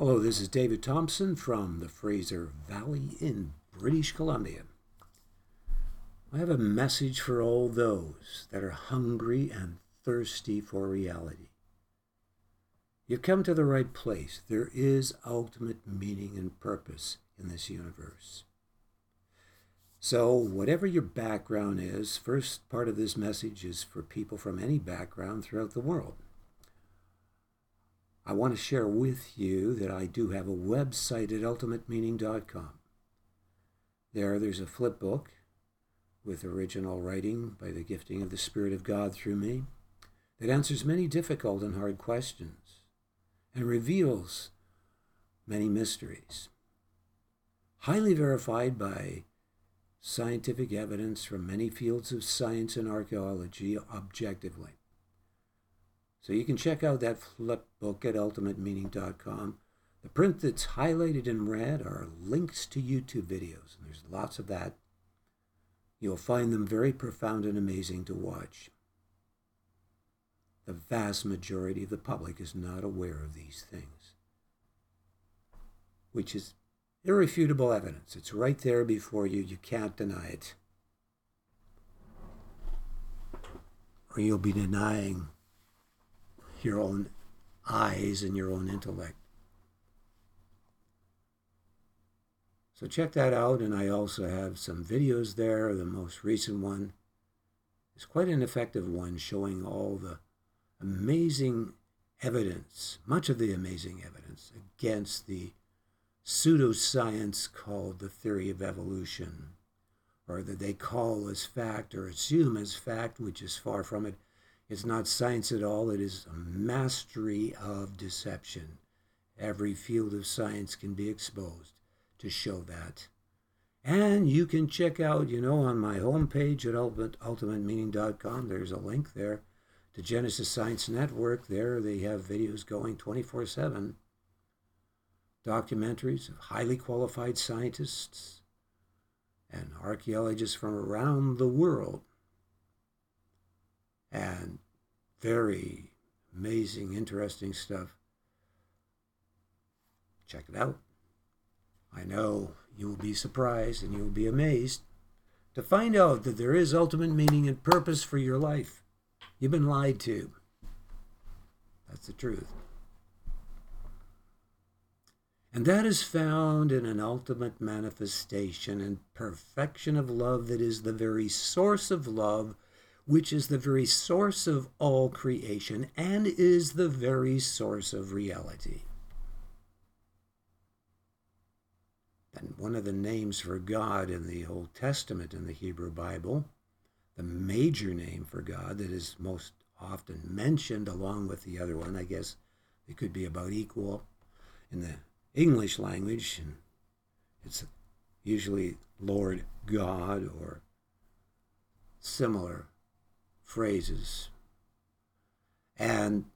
Hello, this is David Thompson from the Fraser Valley in British Columbia. I have a message for all those that are hungry and thirsty for reality. You've come to the right place. There is ultimate meaning and purpose in this universe. So, whatever your background is, first part of this message is for people from any background throughout the world. I want to share with you that I do have a website at ultimatemeaning.com. There, there's a flip book with original writing by the gifting of the Spirit of God through me that answers many difficult and hard questions and reveals many mysteries. Highly verified by scientific evidence from many fields of science and archaeology objectively. So you can check out that flip book at ultimatemeaning.com. The print that's highlighted in red are links to YouTube videos, and there's lots of that. You'll find them very profound and amazing to watch. The vast majority of the public is not aware of these things, which is Irrefutable evidence. It's right there before you. You can't deny it. Or you'll be denying your own eyes and your own intellect. So check that out, and I also have some videos there. The most recent one is quite an effective one showing all the amazing evidence, much of the amazing evidence against the pseudoscience called the theory of evolution, or that they call as fact or assume as fact, which is far from it. It's not science at all, it is a mastery of deception. Every field of science can be exposed to show that. And you can check out, you know, on my homepage at ultimate, ultimatemeaning.com, there's a link there to Genesis Science Network. There they have videos going 24 7 documentaries of highly qualified scientists and archaeologists from around the world. And very amazing, interesting stuff. Check it out. I know you will be surprised and you will be amazed to find out that there is ultimate meaning and purpose for your life. You've been lied to. That's the truth. And that is found in an ultimate manifestation and perfection of love that is the very source of love, which is the very source of all creation and is the very source of reality. And one of the names for God in the Old Testament in the Hebrew Bible, the major name for God that is most often mentioned along with the other one, I guess it could be about equal in the English language, and it's usually Lord God or similar phrases. And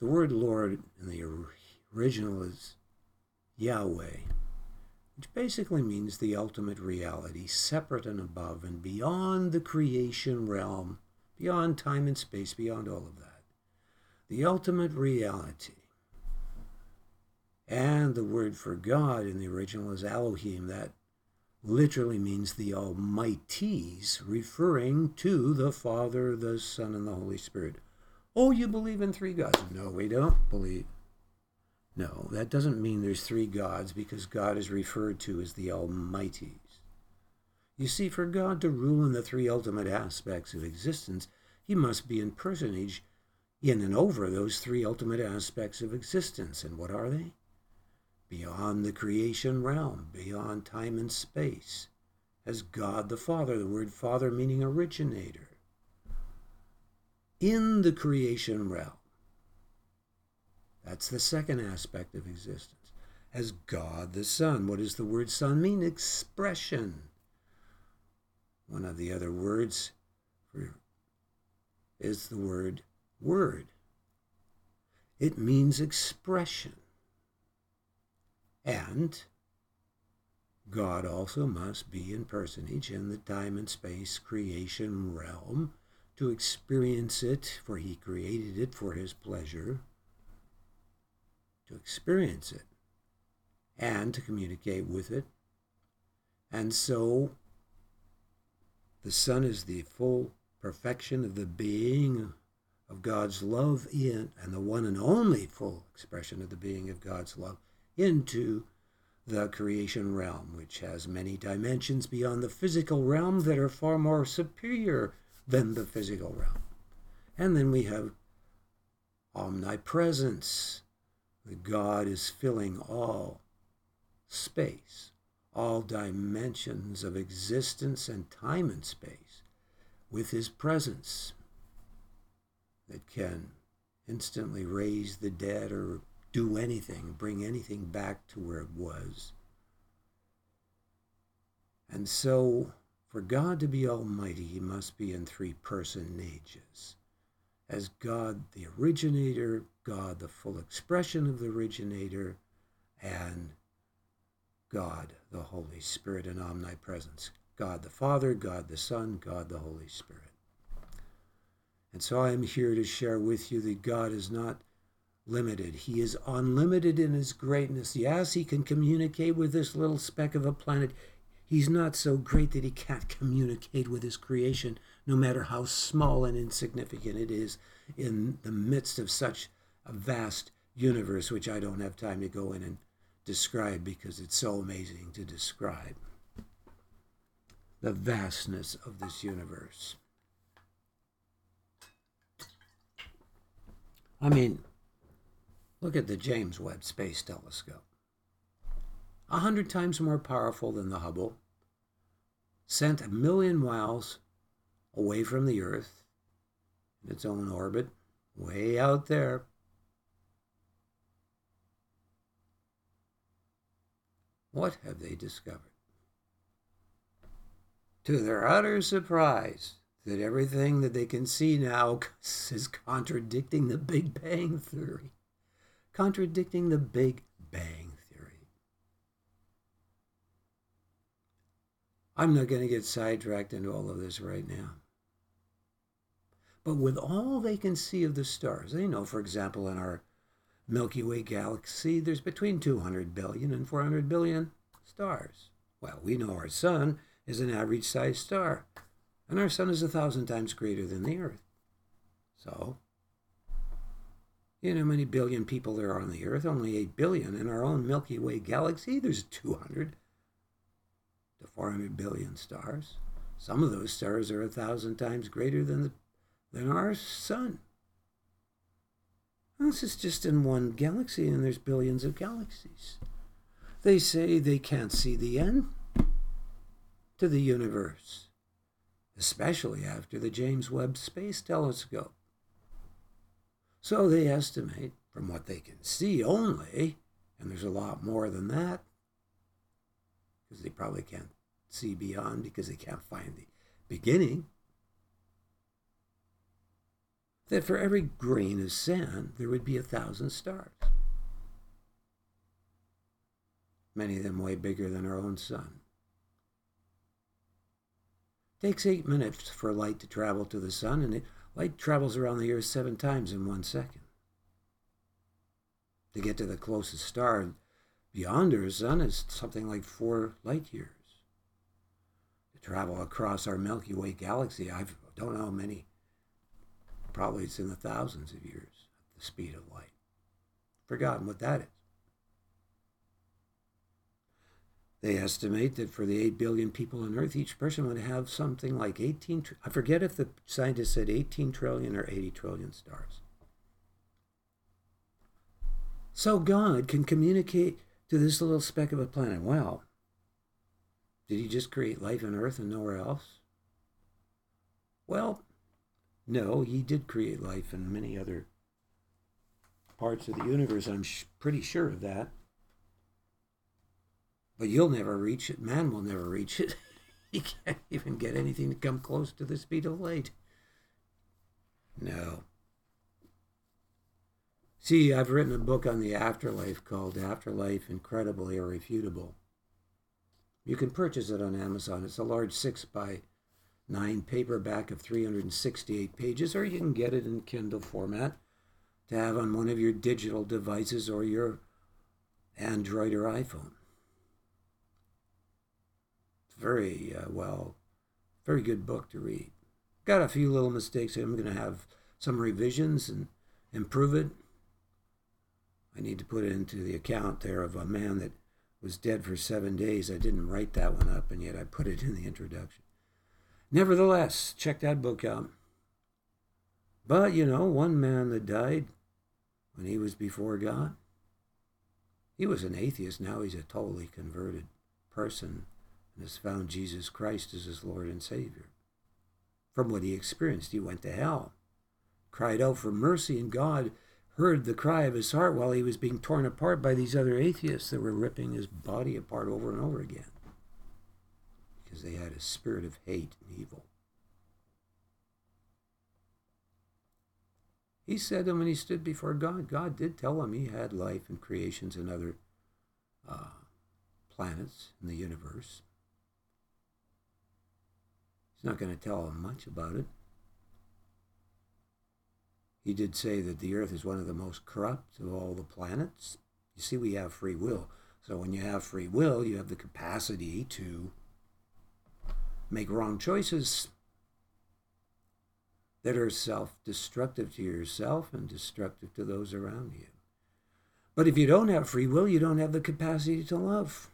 the word Lord in the original is Yahweh, which basically means the ultimate reality, separate and above and beyond the creation realm, beyond time and space, beyond all of that. The ultimate reality. And the word for God in the original is Elohim. That literally means the Almighties, referring to the Father, the Son, and the Holy Spirit. Oh, you believe in three gods? No, we don't believe. No, that doesn't mean there's three gods because God is referred to as the Almighties. You see, for God to rule in the three ultimate aspects of existence, he must be in personage in and over those three ultimate aspects of existence. And what are they? Beyond the creation realm, beyond time and space, as God the Father, the word Father meaning originator, in the creation realm. That's the second aspect of existence. As God the Son. What does the word Son mean? Expression. One of the other words is the word Word. It means expression. And God also must be in personage in the time and space creation realm to experience it, for he created it for his pleasure, to experience it. and to communicate with it. And so the Son is the full perfection of the being of God's love in, and the one and only full expression of the being of God's love into the creation realm, which has many dimensions beyond the physical realm that are far more superior than the physical realm. And then we have omnipresence. The God is filling all space, all dimensions of existence and time and space with his presence that can instantly raise the dead or do anything, bring anything back to where it was. And so, for God to be almighty, he must be in three person personages. As God the originator, God the full expression of the originator, and God the Holy Spirit in omnipresence. God the Father, God the Son, God the Holy Spirit. And so I am here to share with you that God is not limited. He is unlimited in his greatness. Yes, he can communicate with this little speck of a planet. He's not so great that he can't communicate with his creation, no matter how small and insignificant it is in the midst of such a vast universe, which I don't have time to go in and describe because it's so amazing to describe. The vastness of this universe. I mean, look at the James Webb Space Telescope. A hundred times more powerful than the Hubble, sent a million miles away from the Earth in its own orbit, way out there. What have they discovered? To their utter surprise, that everything that they can see now is contradicting the Big Bang Theory. Contradicting the Big Bang Theory. I'm not going to get sidetracked into all of this right now. But with all they can see of the stars, they know, for example, in our Milky Way galaxy, there's between 200 billion and 400 billion stars. Well, we know our sun is an average sized star. And our sun is a thousand times greater than the earth. So, you know how many billion people there are on the earth? Only 8 billion. In our own Milky Way galaxy, there's 200 to 400 billion stars. Some of those stars are a thousand times greater than, the, than our sun. this is just in one galaxy, and there's billions of galaxies. They say they can't see the end to the universe especially after the James Webb Space Telescope. So they estimate, from what they can see only, and there's a lot more than that, because they probably can't see beyond because they can't find the beginning, that for every grain of sand there would be a thousand stars. Many of them way bigger than our own sun It takes eight minutes for light to travel to the sun, and it, light travels around the Earth seven times in one second. To get to the closest star beyond our sun is something like four light years. To travel across our Milky Way galaxy, I don't know how many, probably it's in the thousands of years at the speed of light. Forgotten what that is. They estimate that for the 8 billion people on Earth, each person would have something like 18, I forget if the scientists said 18 trillion or 80 trillion stars. So God can communicate to this little speck of a planet. Well, did he just create life on Earth and nowhere else? Well, no, he did create life in many other parts of the universe. I'm sh- pretty sure of that. But you'll never reach it. Man will never reach it. he can't even get anything to come close to the speed of light. No. See, I've written a book on the afterlife called Afterlife Incredible Irrefutable. You can purchase it on Amazon. It's a large 6 by 9 paperback of 368 pages, or you can get it in Kindle format to have on one of your digital devices or your Android or iPhone. Very uh, well, very good book to read. Got a few little mistakes. I'm going to have some revisions and improve it. I need to put it into the account there of a man that was dead for seven days. I didn't write that one up, and yet I put it in the introduction. Nevertheless, check that book out. But, you know, one man that died when he was before God, he was an atheist. Now he's a totally converted person and has found Jesus Christ as his Lord and Savior. From what he experienced, he went to hell, cried out for mercy, and God heard the cry of his heart while he was being torn apart by these other atheists that were ripping his body apart over and over again because they had a spirit of hate and evil. He said that when he stood before God, God did tell him he had life and creations and other uh, planets in the universe. He's not going to tell much about it. He did say that the earth is one of the most corrupt of all the planets. You see, we have free will. So when you have free will, you have the capacity to make wrong choices that are self destructive to yourself and destructive to those around you. But if you don't have free will, you don't have the capacity to love.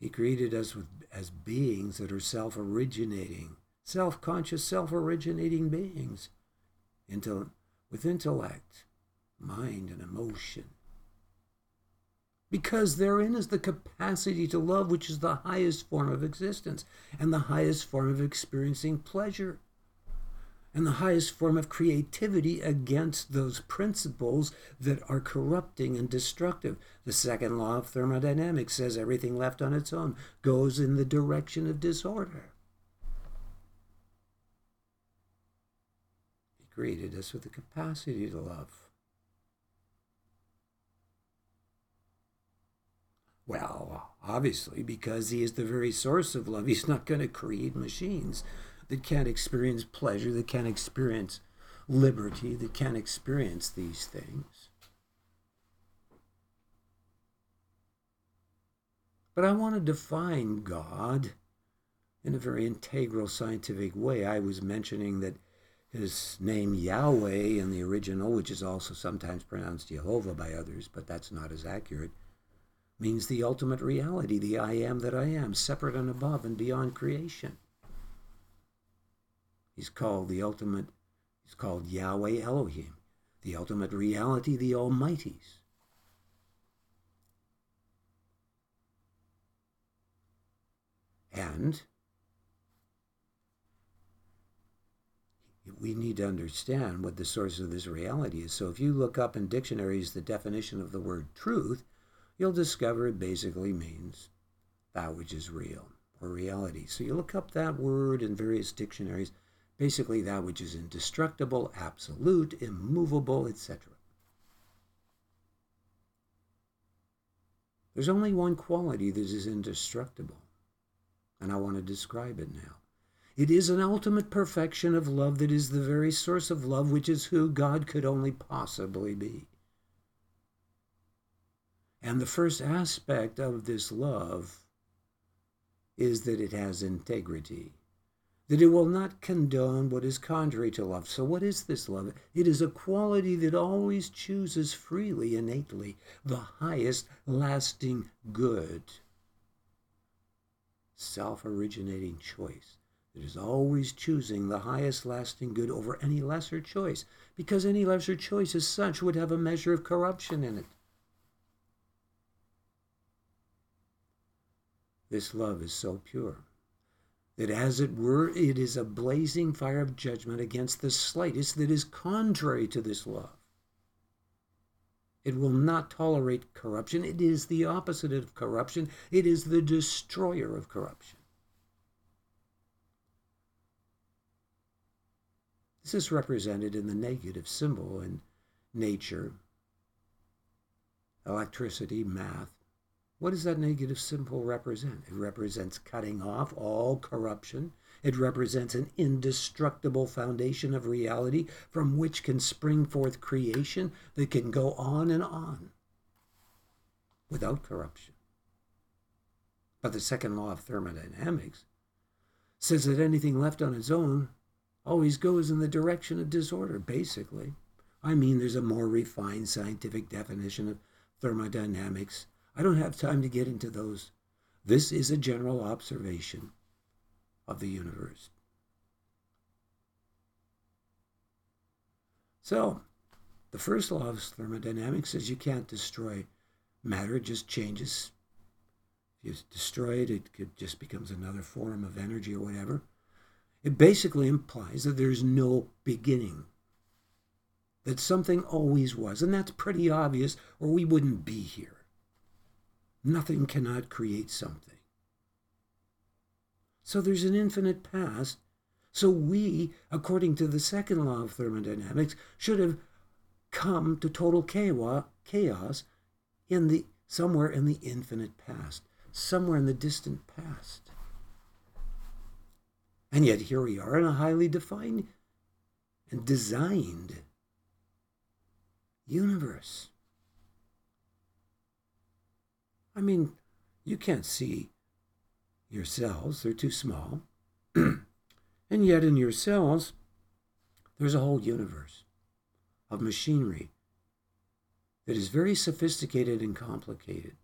He created us with, as beings that are self originating, self conscious, self originating beings with intellect, mind, and emotion. Because therein is the capacity to love, which is the highest form of existence and the highest form of experiencing pleasure and the highest form of creativity against those principles that are corrupting and destructive. The second law of thermodynamics says everything left on its own goes in the direction of disorder. He created us with the capacity to love. Well, obviously, because he is the very source of love, he's not going to create machines that can't experience pleasure, that can't experience liberty, that can't experience these things. But I want to define God in a very integral scientific way. I was mentioning that his name Yahweh in the original, which is also sometimes pronounced Jehovah by others, but that's not as accurate, means the ultimate reality, the I am that I am, separate and above and beyond creation. He's called the ultimate, he's called Yahweh Elohim, the ultimate reality, the Almighty's. And we need to understand what the source of this reality is. So if you look up in dictionaries the definition of the word truth, you'll discover it basically means that which is real or reality. So you look up that word in various dictionaries, basically that which is indestructible, absolute, immovable, etc. There's only one quality that is indestructible, and I want to describe it now. It is an ultimate perfection of love that is the very source of love, which is who God could only possibly be. And the first aspect of this love is that it has integrity, that it will not condone what is contrary to love. So, what is this love? It is a quality that always chooses freely, innately, the highest lasting good. Self originating choice that is always choosing the highest lasting good over any lesser choice, because any lesser choice as such would have a measure of corruption in it. This love is so pure that, as it were, it is a blazing fire of judgment against the slightest that is contrary to this love. It will not tolerate corruption. It is the opposite of corruption. It is the destroyer of corruption. This is represented in the negative symbol in nature, electricity, math, what does that negative symbol represent? It represents cutting off all corruption. It represents an indestructible foundation of reality from which can spring forth creation that can go on and on without corruption. But the second law of thermodynamics says that anything left on its own always goes in the direction of disorder, basically. I mean, there's a more refined scientific definition of thermodynamics. I don't have time to get into those. This is a general observation of the universe. So, the first law of thermodynamics says you can't destroy matter, it just changes. If you destroy it, it just becomes another form of energy or whatever. It basically implies that there's no beginning that something always was. And that's pretty obvious, or we wouldn't be here. Nothing cannot create something. So there's an infinite past. So we, according to the second law of thermodynamics, should have come to total chaos in the somewhere in the infinite past, somewhere in the distant past. And yet here we are in a highly defined and designed universe. I mean, you can't see your cells, they're too small. and yet, in your cells, there's a whole universe of machinery that is very sophisticated and complicated.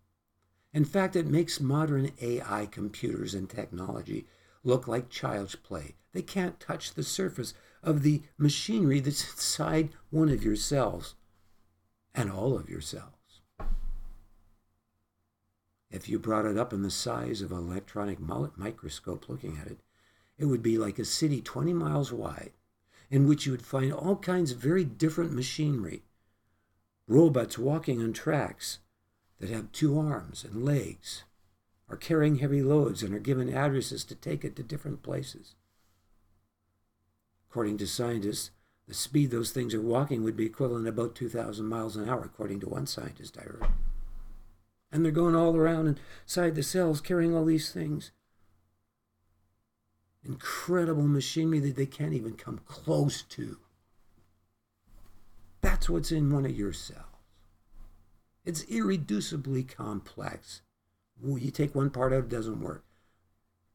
In fact, it makes modern AI computers and technology look like child's play. They can't touch the surface of the machinery that's inside one of your cells and all of your cells. If you brought it up in the size of an electronic microscope looking at it, it would be like a city 20 miles wide in which you would find all kinds of very different machinery. Robots walking on tracks that have two arms and legs, are carrying heavy loads and are given addresses to take it to different places. According to scientists, the speed those things are walking would be equivalent to about 2,000 miles an hour, according to one scientist I heard. And they're going all around inside the cells carrying all these things. Incredible machinery that they can't even come close to. That's what's in one of your cells. It's irreducibly complex. You take one part out, it doesn't work.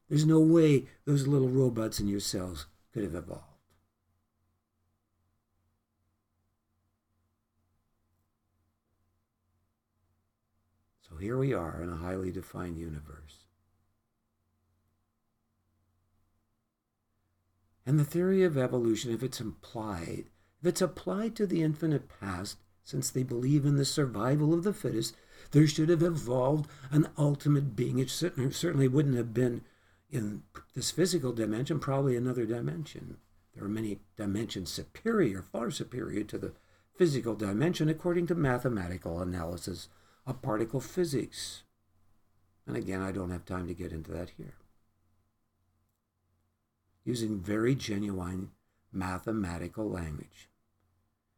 There's no way those little robots in your cells could have evolved. So here we are in a highly defined universe. And the theory of evolution, if it's implied, if it's applied to the infinite past, since they believe in the survival of the fittest, there should have evolved an ultimate being. It certainly wouldn't have been in this physical dimension, probably another dimension. There are many dimensions superior, far superior to the physical dimension, according to mathematical analysis of particle physics. And again, I don't have time to get into that here. Using very genuine mathematical language.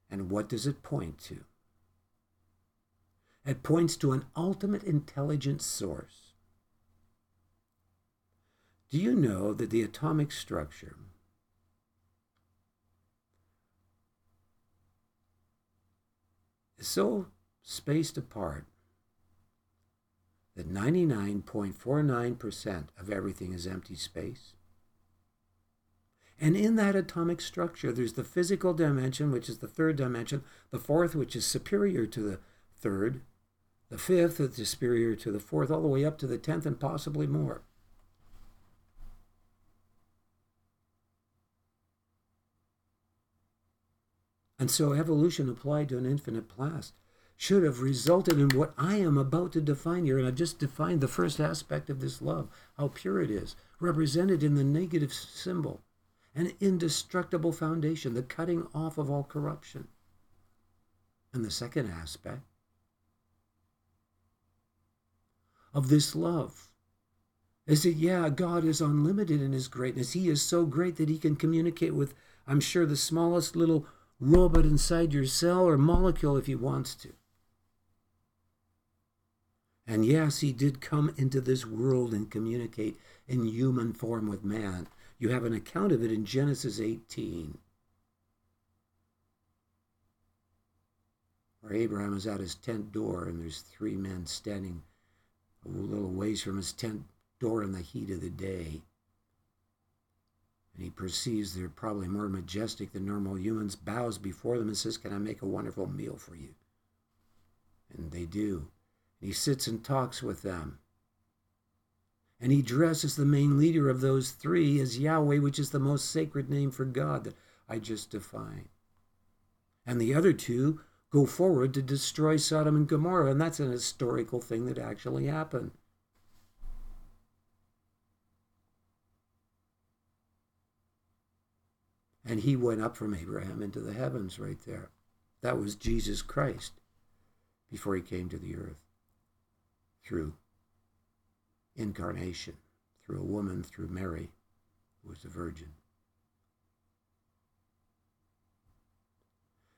And what does it point to? It points to an ultimate intelligent source. Do you know that the atomic structure is so spaced apart that 99.49% of everything is empty space. And in that atomic structure, there's the physical dimension, which is the third dimension, the fourth, which is superior to the third, the fifth which is superior to the fourth, all the way up to the tenth, and possibly more. And so evolution applied to an infinite past should have resulted in what I am about to define here. And I've just defined the first aspect of this love, how pure it is, represented in the negative symbol, an indestructible foundation, the cutting off of all corruption. And the second aspect of this love is that, yeah, God is unlimited in his greatness. He is so great that he can communicate with, I'm sure, the smallest little robot inside your cell or molecule if he wants to. And yes, he did come into this world and communicate in human form with man. You have an account of it in Genesis 18. Where Abraham is at his tent door and there's three men standing a little ways from his tent door in the heat of the day. And he perceives they're probably more majestic than normal humans, bows before them and says, Can I make a wonderful meal for you? And they do. And he sits and talks with them. And he dresses the main leader of those three as Yahweh, which is the most sacred name for God that I just defined. And the other two go forward to destroy Sodom and Gomorrah, and that's an historical thing that actually happened. And he went up from Abraham into the heavens right there. That was Jesus Christ before he came to the earth through incarnation, through a woman, through Mary, who was a virgin.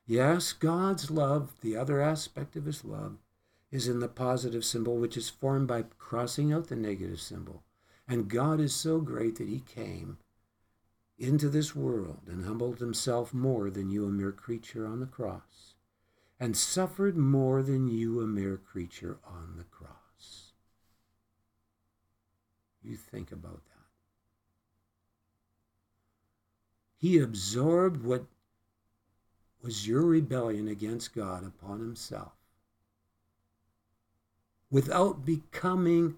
Yes, God's love, the other aspect of his love, is in the positive symbol, which is formed by crossing out the negative symbol. And God is so great that he came into this world and humbled himself more than you, a mere creature on the cross, and suffered more than you, a mere creature on the cross. You think about that. He absorbed what was your rebellion against God upon himself without becoming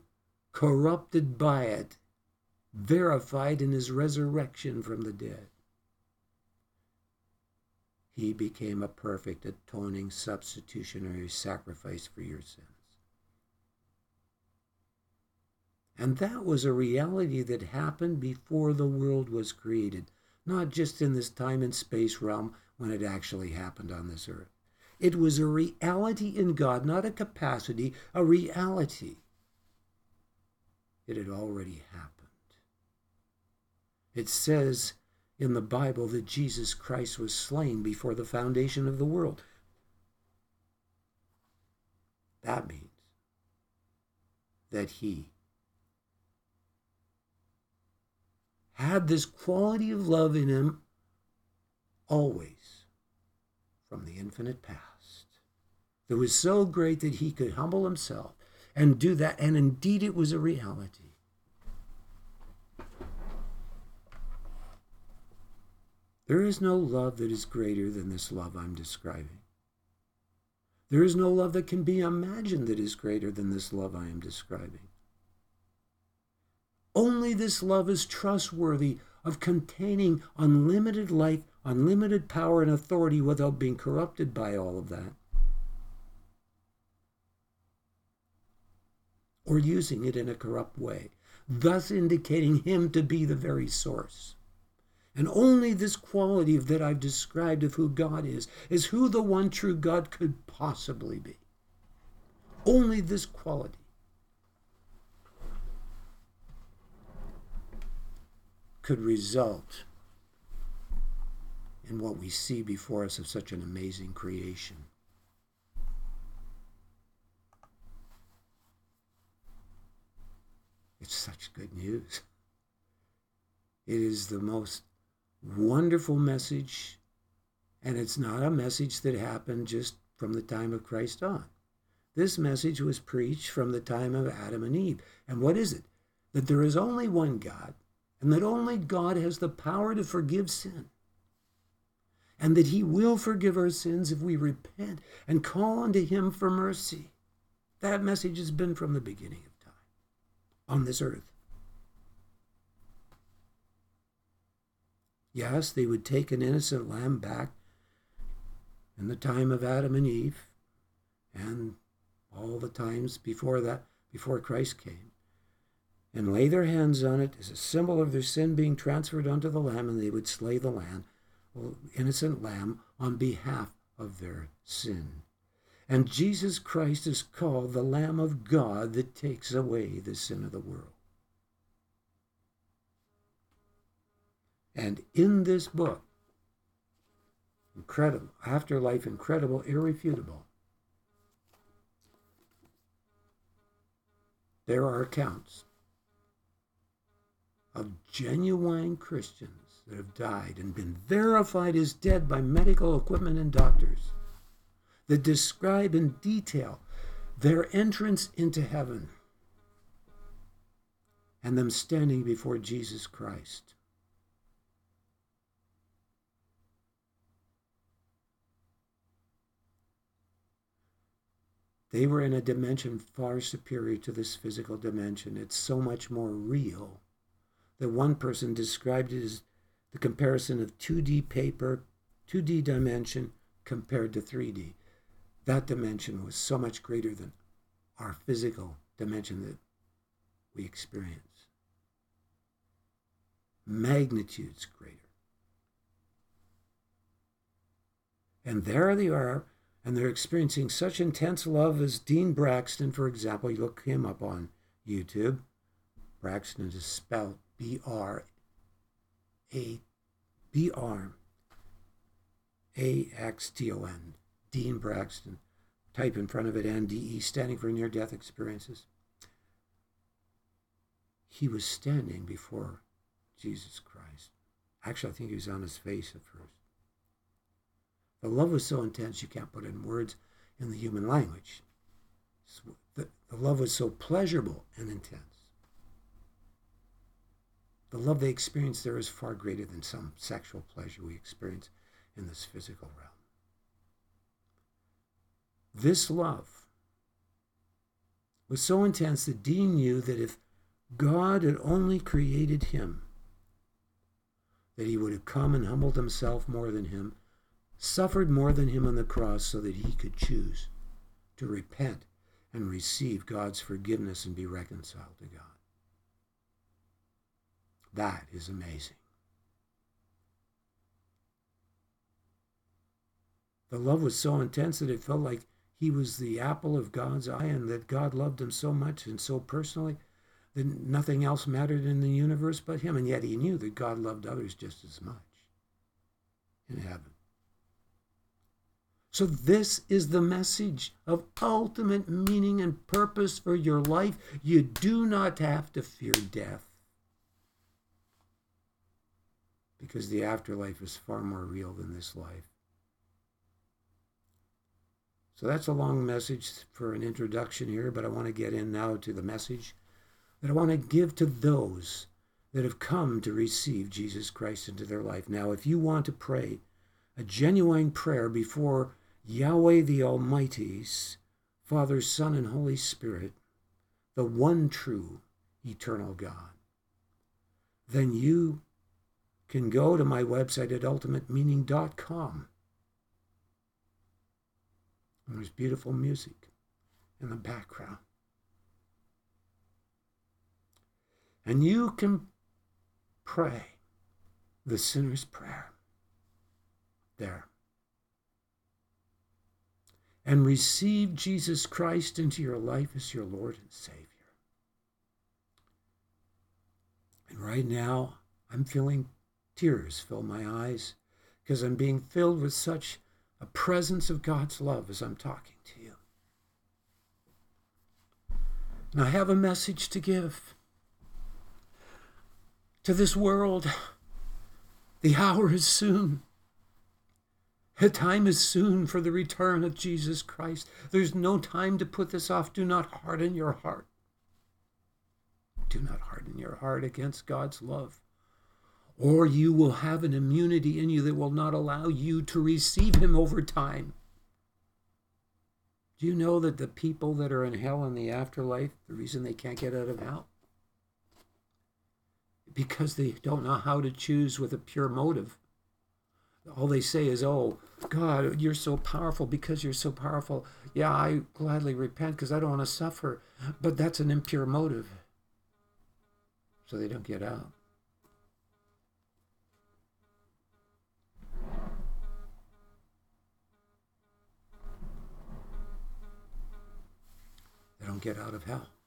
corrupted by it, verified in his resurrection from the dead. He became a perfect atoning substitutionary sacrifice for your sins. And that was a reality that happened before the world was created, not just in this time and space realm when it actually happened on this earth. It was a reality in God, not a capacity, a reality. It had already happened. It says in the Bible that Jesus Christ was slain before the foundation of the world. That means that he had this quality of love in him always from the infinite past that was so great that he could humble himself and do that. And indeed, it was a reality. There is no love that is greater than this love I'm describing. There is no love that can be imagined that is greater than this love I am describing. Only this love is trustworthy of containing unlimited life unlimited power and authority without being corrupted by all of that. Or using it in a corrupt way, thus indicating him to be the very source. And only this quality that I've described of who God is, is who the one true God could possibly be. Only this quality. Could result in what we see before us of such an amazing creation. It's such good news. It is the most wonderful message, and it's not a message that happened just from the time of Christ on. This message was preached from the time of Adam and Eve. And what is it? That there is only one God, and that only God has the power to forgive sin and that He will forgive our sins if we repent and call unto Him for mercy. That message has been from the beginning of time on this earth. Yes, they would take an innocent lamb back in the time of Adam and Eve and all the times before that, before Christ came, and lay their hands on it as a symbol of their sin being transferred unto the lamb, and they would slay the lamb innocent lamb on behalf of their sin. And Jesus Christ is called the Lamb of God that takes away the sin of the world. And in this book, incredible, afterlife, incredible, irrefutable, there are accounts of genuine Christians that have died and been verified as dead by medical equipment and doctors that describe in detail their entrance into heaven and them standing before Jesus Christ. They were in a dimension far superior to this physical dimension. It's so much more real that one person described it as the comparison of 2D paper, 2D dimension compared to 3D. That dimension was so much greater than our physical dimension that we experience. Magnitudes greater. And there they are and they're experiencing such intense love as Dean Braxton, for example. You look him up on YouTube. Braxton is spelled B R A B R A X T O N. Dean Braxton. Type in front of it NDE, standing for near death experiences. He was standing before Jesus Christ. Actually, I think he was on his face at first. The love was so intense you can't put in words in the human language. The, the love was so pleasurable and intense. The love they experience there is far greater than some sexual pleasure we experience in this physical realm. This love was so intense that Dean knew that if God had only created him, that he would have come and humbled himself more than him suffered more than him on the cross so that he could choose to repent and receive God's forgiveness and be reconciled to God. That is amazing. The love was so intense that it felt like he was the apple of God's eye and that God loved him so much and so personally that nothing else mattered in the universe but him. And yet he knew that God loved others just as much in heaven. So, this is the message of ultimate meaning and purpose for your life. You do not have to fear death because the afterlife is far more real than this life. So, that's a long message for an introduction here, but I want to get in now to the message that I want to give to those that have come to receive Jesus Christ into their life. Now, if you want to pray a genuine prayer before Yahweh the Almighty's, Father, Son, and Holy Spirit, the one true eternal God, then you can go to my website at ultimatemeaning.com. And there's beautiful music in the background. And you can pray the sinner's prayer there and receive Jesus Christ into your life as your Lord and Savior. And right now, I'm feeling tears fill my eyes because I'm being filled with such a presence of God's love as I'm talking to you. And I have a message to give to this world. The hour is soon. The time is soon for the return of Jesus Christ. There's no time to put this off. Do not harden your heart. Do not harden your heart against God's love, or you will have an immunity in you that will not allow you to receive Him over time. Do you know that the people that are in hell in the afterlife, the reason they can't get out of hell? Because they don't know how to choose with a pure motive all they say is, "Oh, God, you're so powerful because you're so powerful." Yeah, I gladly repent because I don't want to suffer, but that's an impure motive. So they don't get out. Don't get out of hell.